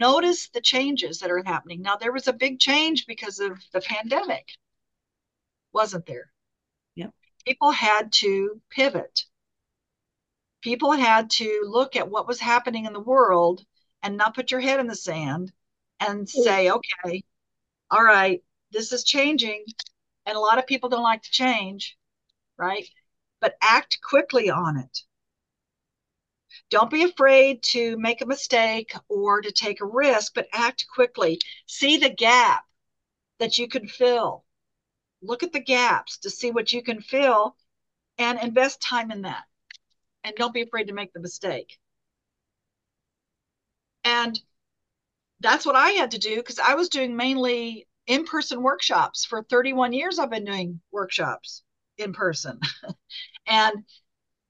notice the changes that are happening. Now, there was a big change because of the pandemic, wasn't there? Yep. People had to pivot. People had to look at what was happening in the world and not put your head in the sand and say, okay, all right, this is changing. And a lot of people don't like to change, right? But act quickly on it. Don't be afraid to make a mistake or to take a risk, but act quickly. See the gap that you can fill. Look at the gaps to see what you can fill and invest time in that. And don't be afraid to make the mistake. And that's what I had to do because I was doing mainly in person workshops. For 31 years, I've been doing workshops in person. and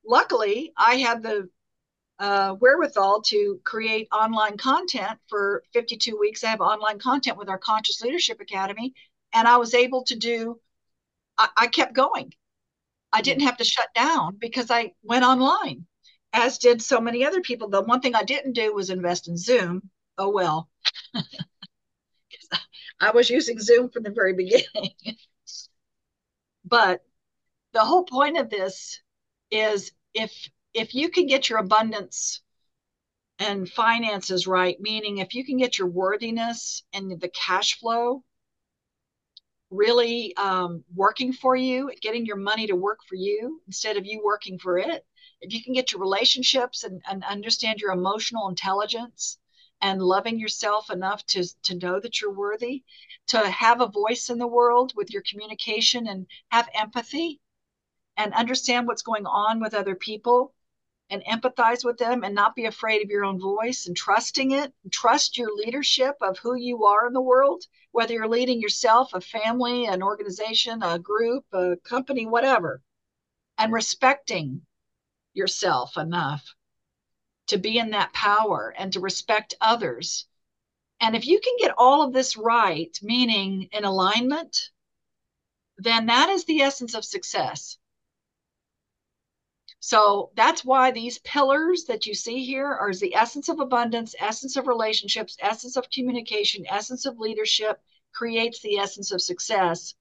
luckily, I had the uh, wherewithal to create online content for 52 weeks. I have online content with our Conscious Leadership Academy, and I was able to do, I, I kept going. I didn't have to shut down because I went online, as did so many other people. The one thing I didn't do was invest in Zoom. Oh, well. I was using Zoom from the very beginning. but the whole point of this is if if you can get your abundance and finances right, meaning if you can get your worthiness and the cash flow really um, working for you, getting your money to work for you instead of you working for it, if you can get your relationships and, and understand your emotional intelligence and loving yourself enough to, to know that you're worthy, to have a voice in the world with your communication and have empathy and understand what's going on with other people and empathize with them and not be afraid of your own voice and trusting it. Trust your leadership of who you are in the world, whether you're leading yourself, a family, an organization, a group, a company, whatever, and respecting yourself enough to be in that power and to respect others. And if you can get all of this right, meaning in alignment, then that is the essence of success. So that's why these pillars that you see here are the essence of abundance, essence of relationships, essence of communication, essence of leadership creates the essence of success.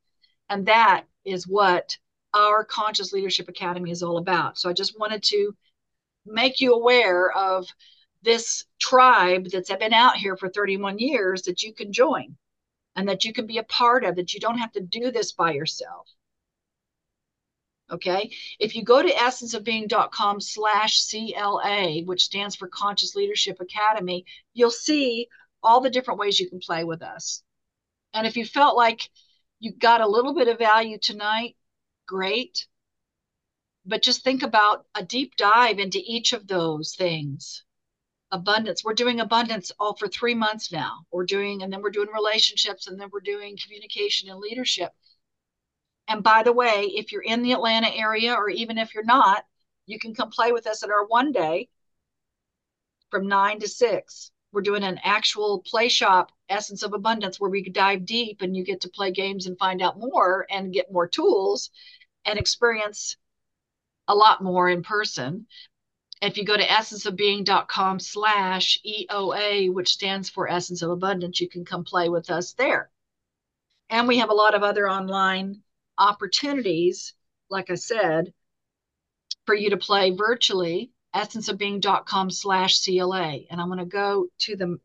And that is what our Conscious Leadership Academy is all about. So I just wanted to make you aware of this tribe that's been out here for 31 years that you can join and that you can be a part of, that you don't have to do this by yourself. Okay. If you go to essenceofbeing.com slash CLA, which stands for Conscious Leadership Academy, you'll see all the different ways you can play with us. And if you felt like you got a little bit of value tonight, great. But just think about a deep dive into each of those things. Abundance. We're doing abundance all for three months now. We're doing, and then we're doing relationships, and then we're doing communication and leadership and by the way, if you're in the Atlanta area, or even if you're not, you can come play with us at our one day from nine to six. We're doing an actual play shop, Essence of Abundance, where we dive deep and you get to play games and find out more and get more tools and experience a lot more in person. If you go to essenceofbeing.com slash EOA, which stands for Essence of Abundance, you can come play with us there. And we have a lot of other online opportunities, like I said, for you to play virtually, essenceofbeing.com slash CLA. And I'm going to go to the,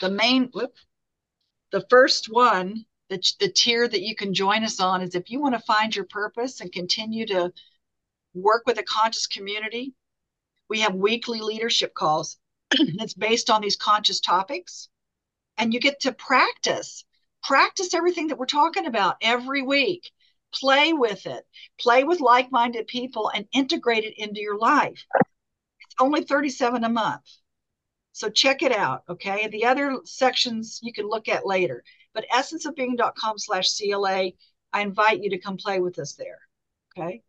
the main, whoop, the first one, the, the tier that you can join us on is if you want to find your purpose and continue to work with a conscious community, we have weekly leadership calls. it's based on these conscious topics. And you get to practice practice everything that we're talking about every week. Play with it, play with like minded people, and integrate it into your life. It's only 37 a month. So check it out. Okay. The other sections you can look at later. But essenceofbeing.com slash CLA, I invite you to come play with us there. Okay.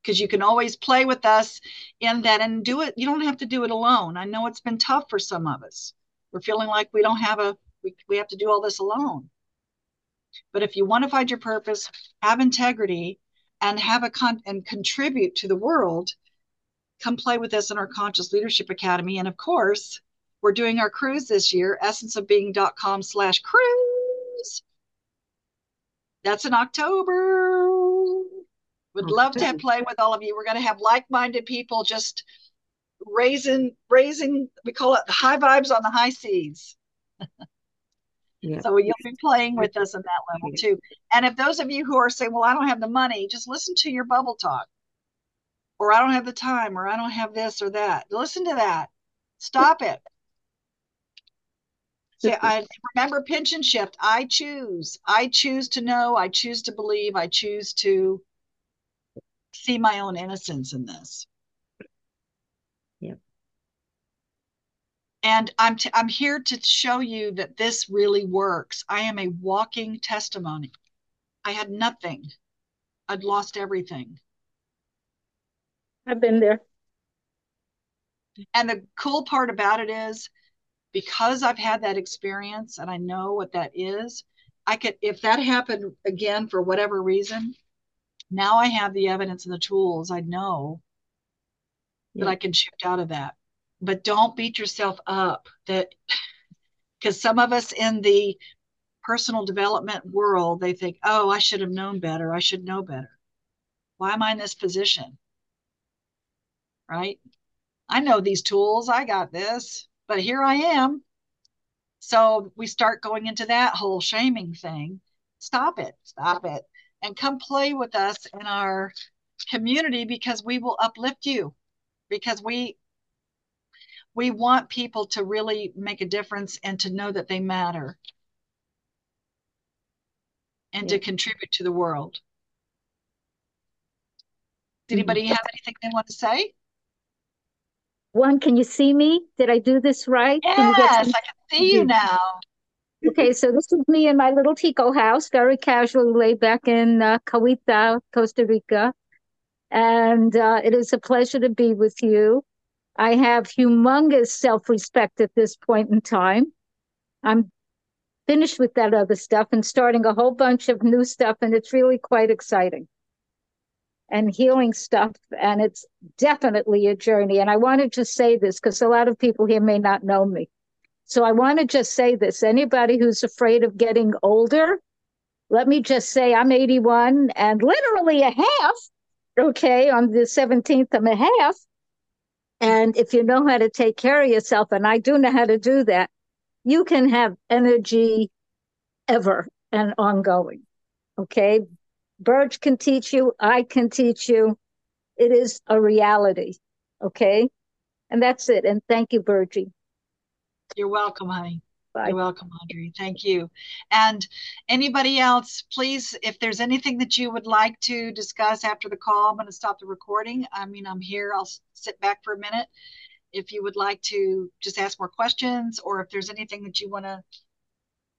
Because you can always play with us in that and do it. You don't have to do it alone. I know it's been tough for some of us we're feeling like we don't have a we, we have to do all this alone. But if you want to find your purpose have integrity and have a con and contribute to the world come play with us in our conscious leadership academy. And of course we're doing our cruise this year essenceofbeing.com slash cruise. That's in october. Would love to play with all of you. We're going to have like-minded people just raising raising we call it the high vibes on the high seas. Yeah. So you'll be playing with us on that level too. And if those of you who are saying, well, I don't have the money, just listen to your bubble talk. Or I don't have the time, or I don't have this or that. Listen to that. Stop it. Say, I remember pinch and shift. I choose. I choose to know. I choose to believe. I choose to see my own innocence in this. Yep. And I'm t- I'm here to show you that this really works. I am a walking testimony. I had nothing. I'd lost everything. I've been there. And the cool part about it is because I've had that experience and I know what that is, I could if that happened again for whatever reason, now I have the evidence and the tools. I know that I can shift out of that. But don't beat yourself up that because some of us in the personal development world, they think, oh, I should have known better. I should know better. Why am I in this position? Right? I know these tools. I got this, but here I am. So we start going into that whole shaming thing. Stop it. Stop it. And come play with us in our community because we will uplift you because we we want people to really make a difference and to know that they matter and to contribute to the world. Did Mhm. anybody have anything they want to say? One, can you see me? Did I do this right? Can you get Yes, I can see you now. Okay, so this is me in my little Tico house, very casually laid back in uh, Cahuita, Costa Rica. And uh, it is a pleasure to be with you. I have humongous self respect at this point in time. I'm finished with that other stuff and starting a whole bunch of new stuff, and it's really quite exciting and healing stuff. And it's definitely a journey. And I want to just say this because a lot of people here may not know me. So I want to just say this anybody who's afraid of getting older, let me just say I'm 81 and literally a half. Okay, on the 17th, I'm a half. And if you know how to take care of yourself, and I do know how to do that, you can have energy ever and ongoing. Okay, Burge can teach you, I can teach you. It is a reality. Okay, and that's it. And thank you, Burgie. You're welcome, honey. Bye. You're welcome, Audrey. Thank you. And anybody else, please, if there's anything that you would like to discuss after the call, I'm going to stop the recording. I mean, I'm here. I'll sit back for a minute. If you would like to just ask more questions, or if there's anything that you want to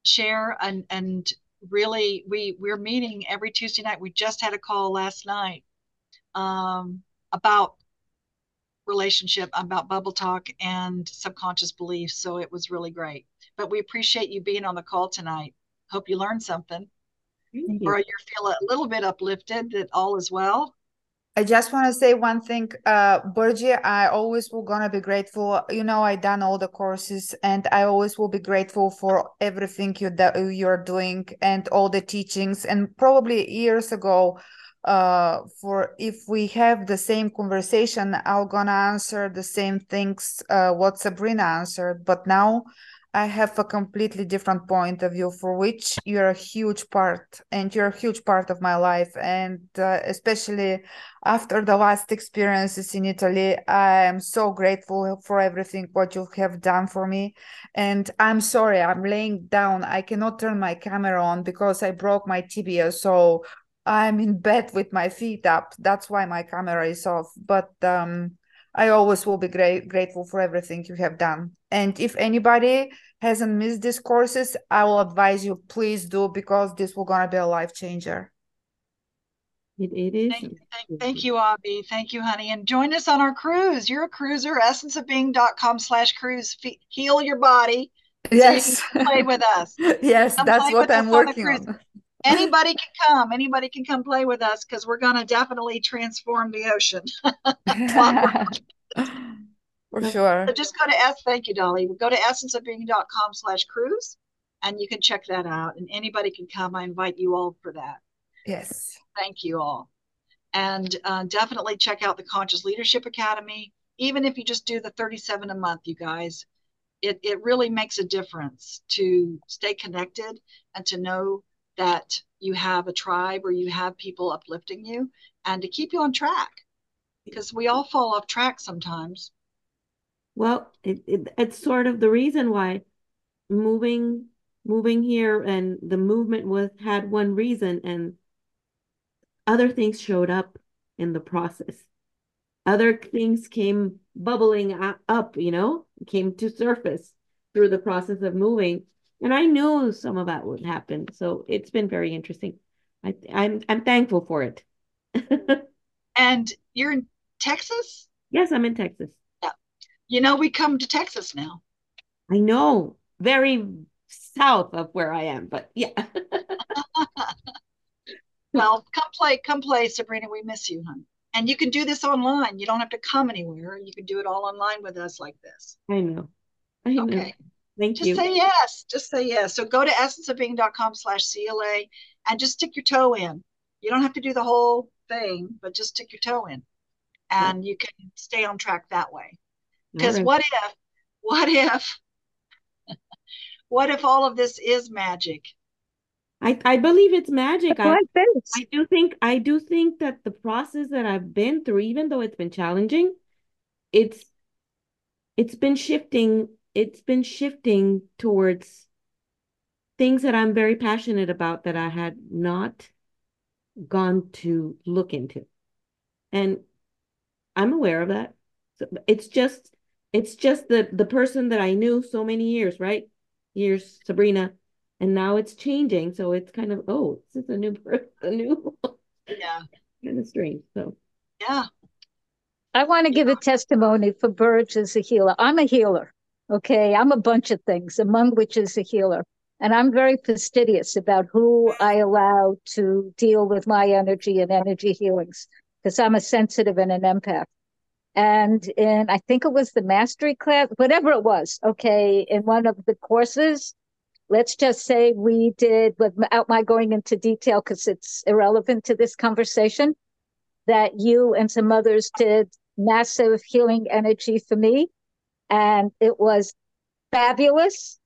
share, and and really, we we're meeting every Tuesday night. We just had a call last night um, about relationship about bubble talk and subconscious beliefs. So it was really great. But we appreciate you being on the call tonight. Hope you learned something Thank or you. you feel a little bit uplifted that all is well. I just want to say one thing, uh, Burgie, I always will gonna be grateful. You know, I done all the courses and I always will be grateful for everything you that you're doing and all the teachings. And probably years ago, uh, for if we have the same conversation, I'm gonna answer the same things, uh, what Sabrina answered. But now I have a completely different point of view for which you're a huge part and you're a huge part of my life. And uh, especially after the last experiences in Italy, I am so grateful for everything what you have done for me. And I'm sorry, I'm laying down. I cannot turn my camera on because I broke my tibia. So I'm in bed with my feet up. That's why my camera is off. But um, I always will be great, grateful for everything you have done. And if anybody hasn't missed these courses, I will advise you, please do because this will gonna be a life changer. It, it is. Thank, thank, thank you, Abby. Thank you, honey. And join us on our cruise. You're a cruiser, essenceofbeing.com slash cruise. Fe- heal your body. Yes. Play with us. yes, Come that's what I'm us on working on. Anybody can come. Anybody can come play with us because we're going to definitely transform the ocean. For sure. So just go to S. Thank you, Dolly. Go to essenceofbeing.com slash cruise and you can check that out. And anybody can come. I invite you all for that. Yes. Thank you all. And uh, definitely check out the Conscious Leadership Academy. even if you just do the 37 a month, you guys, it, it really makes a difference to stay connected and to know that you have a tribe or you have people uplifting you and to keep you on track because we all fall off track sometimes. Well, it, it it's sort of the reason why moving moving here and the movement was had one reason and other things showed up in the process. Other things came bubbling up, you know, came to surface through the process of moving. And I knew some of that would happen. So it's been very interesting. I, I'm I'm thankful for it. and you're in Texas? Yes, I'm in Texas. Yeah. You know, we come to Texas now. I know. Very south of where I am, but yeah. well, come play, come play, Sabrina. We miss you, hon. And you can do this online. You don't have to come anywhere. You can do it all online with us like this. I know. I know. Okay. Thank just you. say yes. Just say yes. So go to essenceofbeing.com slash CLA and just stick your toe in. You don't have to do the whole thing, but just stick your toe in. And you can stay on track that way. Because right. what if, what if, what if all of this is magic? I, I believe it's magic. I, I do think I do think that the process that I've been through, even though it's been challenging, it's it's been shifting, it's been shifting towards things that I'm very passionate about that I had not gone to look into. And I'm aware of that. So it's just it's just the the person that I knew so many years, right? Years, Sabrina, and now it's changing. So it's kind of oh, this is a new person, a new yeah, kind of strange. So yeah, I want to give a testimony for Burge as a healer. I'm a healer. Okay, I'm a bunch of things, among which is a healer. And I'm very fastidious about who I allow to deal with my energy and energy healings because I'm a sensitive and an empath. And in, I think it was the mastery class, whatever it was, okay, in one of the courses, let's just say we did, without my going into detail because it's irrelevant to this conversation, that you and some others did massive healing energy for me. And it was fabulous.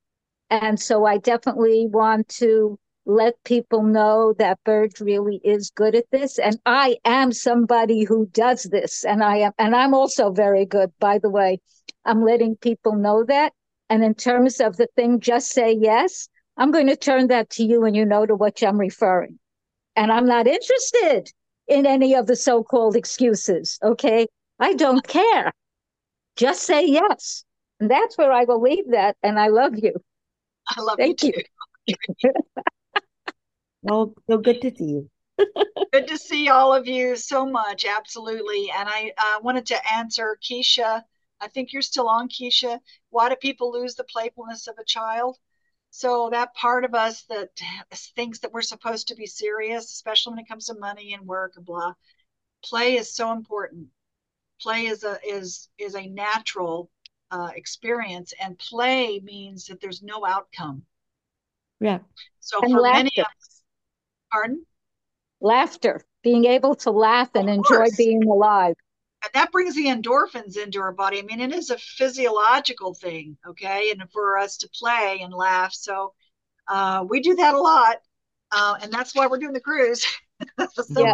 And so I definitely want to let people know that Burge really is good at this. And I am somebody who does this. And I am, and I'm also very good, by the way. I'm letting people know that. And in terms of the thing, just say yes. I'm going to turn that to you and you know to what I'm referring. And I'm not interested in any of the so called excuses. Okay. I don't care. Just say yes. And that's where I will leave that. And I love you. I love Thank you. you. well, so good to see you. good to see all of you so much. Absolutely. And I uh, wanted to answer Keisha. I think you're still on, Keisha. Why do people lose the playfulness of a child? So that part of us that thinks that we're supposed to be serious, especially when it comes to money and work and blah, play is so important. Play is a is is a natural uh, experience, and play means that there's no outcome. Yeah. So and for laughter. many of us, pardon? Laughter, being able to laugh and Of enjoy course. being alive. And that brings the endorphins into our body. I mean, it is a physiological thing, okay? And for us to play and laugh. So uh, we do that a lot. Uh, and that's why we're doing the cruise. so Yeah.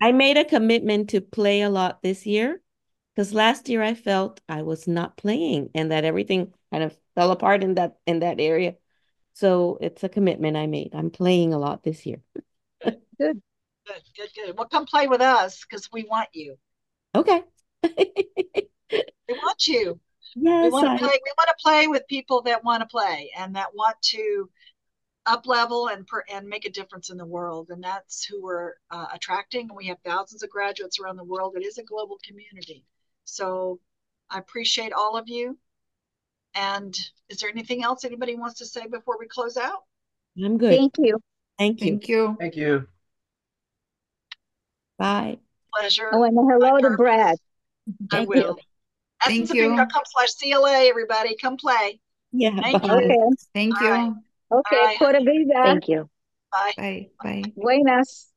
I made a commitment to play a lot this year because last year I felt I was not playing and that everything kind of fell apart in that in that area. So it's a commitment I made. I'm playing a lot this year. Good. Good, good, good. Well, come play with us because we want you. Okay. We want you. Yes, we want I, to play we want to play with people that want to play and that want to up level and per, and make a difference in the world and that's who we're uh, attracting we have thousands of graduates around the world it is a global community so i appreciate all of you and is there anything else anybody wants to say before we close out I'm good. Thank you. Thank you. Thank you. Thank you. Bye. pleasure Oh, and hello to Brad. i Thank will Thank you. com slash cla everybody come play Yeah. Thank you. Okay. Thank All right. you. Okay. Bye. Pura vida. Thank you. bye Bye. Bye. Buenas.